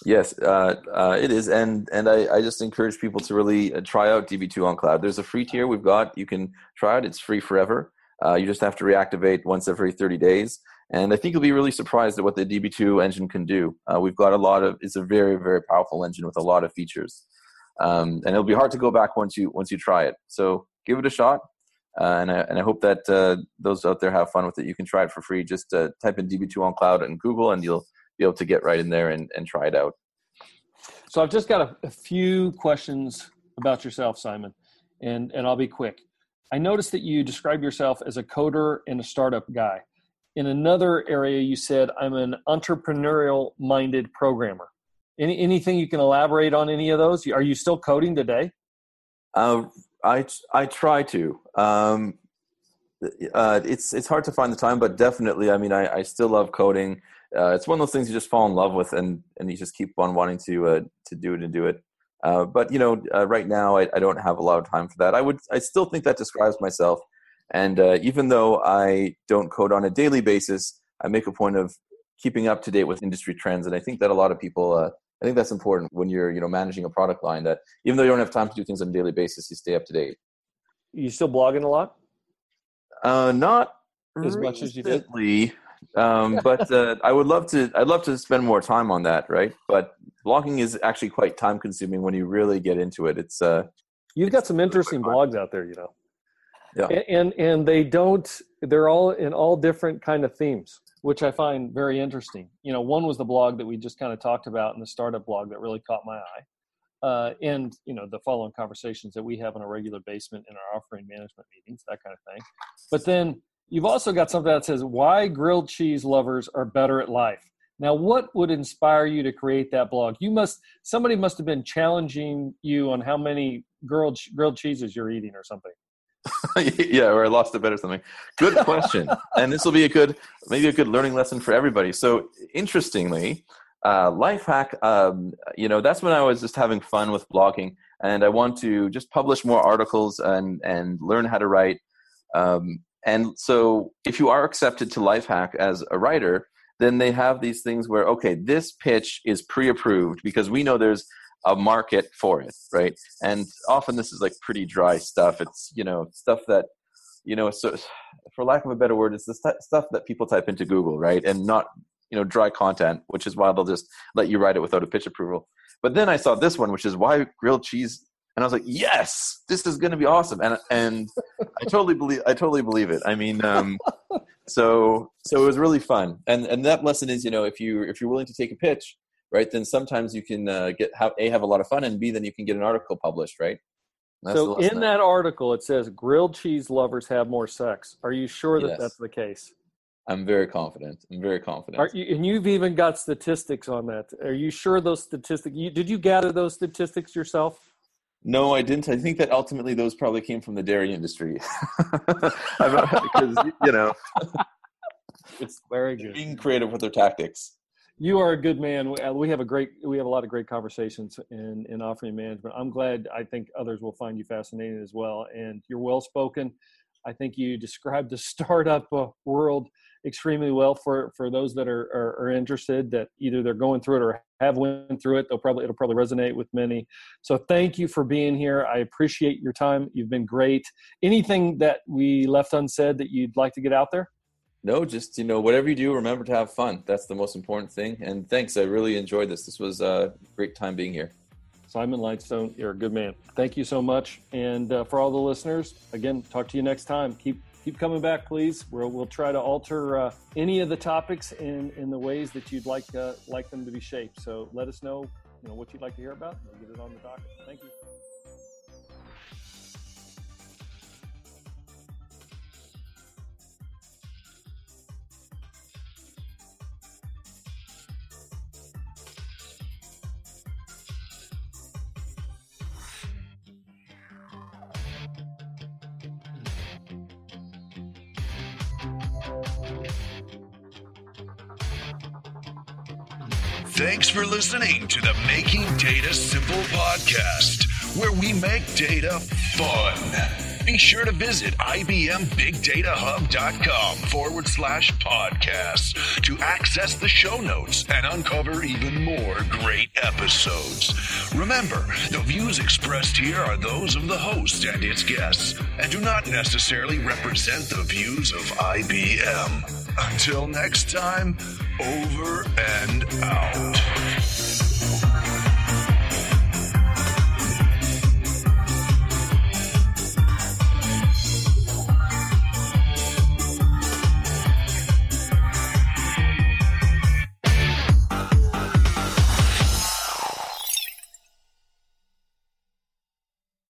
Yes, uh, uh, it is, and and I, I, just encourage people to really uh, try out DB2 on cloud. There's a free tier we've got. You can try it. It's free forever. Uh, you just have to reactivate once every 30 days, and I think you'll be really surprised at what the DB2 engine can do. Uh, we've got a lot of. It's a very very powerful engine with a lot of features, um, and it'll be hard to go back once you once you try it. So give it a shot. Uh, and, I, and I hope that those out there have fun with it. You can try it for free. Just type in DB2 on cloud in Google, and you'll be able to get right in there and, and try it out. So I've just got a, a few questions about yourself, Simon, and, and I'll be quick. I noticed that you describe yourself as a coder and a startup guy. In another area, you said, I'm an entrepreneurial minded programmer. Any, anything you can elaborate on any of those? Are you still coding today? Uh, I, I try to. Um, uh, it's it's hard to find the time, but definitely, I mean, I, I still love coding. Uh, it's one of those things you just fall in love with, and and you just keep on wanting to uh, to do it and do it. Uh, but you know, uh, right now, I, I, don't have a lot of time for that. I would, I still think that describes myself. And uh, even though I don't code on a daily basis, I make a point of keeping up to date with industry trends, and I think that a lot of people. I think that's important when you're, you know, managing a product line. That even though you don't have time to do things on a daily basis, you stay up to date. You still blogging a lot? Uh, not as much as you did. Um, *laughs* but uh, I would love to. I'd love to spend more time on that, right? But blogging is actually quite time consuming when you really get into it. It's uh, you've got some interesting blogs out there, you know. Yeah, and and they don't. They're all in all different kind of themes, which I find very interesting. You know, one was the blog that we just kind of talked about in the startup blog that really caught my eye. Uh, and you know the following conversations that we have on a regular basis in our offering management meetings, that kind of thing. But then you've also got something that says why grilled cheese lovers are better at life. Now, what would inspire you to create that blog? You must somebody must have been challenging you on how many grilled grilled cheeses you're eating or something. *laughs* yeah, or I lost a bet or something. Good question, *laughs* and this will be a good maybe a good learning lesson for everybody. So, interestingly, uh, Lifehack um, you know that's when i was just having fun with blogging and i want to just publish more articles and and learn how to write um, and so if you are accepted to lifehack as a writer then they have these things where okay this pitch is pre-approved because we know there's a market for it right? And often this is like pretty dry stuff. It's you know stuff that you know so for lack of a better word it's the st- stuff that people type into google right? And not you know dry content, which is why they'll just let you write it without a pitch approval. But then I saw this one, which is why grilled cheese, and I was like, yes, this is going to be awesome, and and I totally believe I totally believe it. I mean, um, so so it was really fun, and and that lesson is you know if you if you're willing to take a pitch, right, then sometimes you can uh, get have a have a lot of fun, and b then you can get an article published, right. That's so in that article, it says grilled cheese lovers have more sex. Are you sure that yes. that's the case? I'm very confident. I'm very confident. You, and you've even got statistics on that. Are you sure those statistics? You, did you gather those statistics yourself? No, I didn't. I think that ultimately those probably came from the dairy industry, *laughs* because you know, it's very good. Being creative with their tactics. You are a good man. We have a great, we have a lot of great conversations in in offering management. I'm glad. I think others will find you fascinating as well, and you're well spoken. I think you described the *laughs* startup uh, world extremely well for for those that are, are, are interested that either they're going through it or have went through it. They'll probably it'll probably resonate with many. So thank you for being here. I appreciate your time. You've been great. Anything that we left unsaid that you'd like to get out there? No just you know whatever you do remember to have fun. That's the most important thing. And thanks. I really enjoyed this. This was a great time being here. Simon Lightstone, you're a good man. Thank you so much. And uh, for all the listeners, again, talk to you next time. Keep keep coming back, please. We'll, we'll try to alter uh, any of the topics in, in the ways that you'd like uh, like them to be shaped. So let us know, you know what you'd like to hear about. We'll get it on the docket. Thank you. Thanks for listening to the Making Data Simple podcast, where we make data fun. Be sure to visit IBMBigDataHub.com forward slash podcast to access the show notes and uncover even more great episodes. Remember, the views expressed here are those of the host and its guests and do not necessarily represent the views of IBM. Until next time, over and out.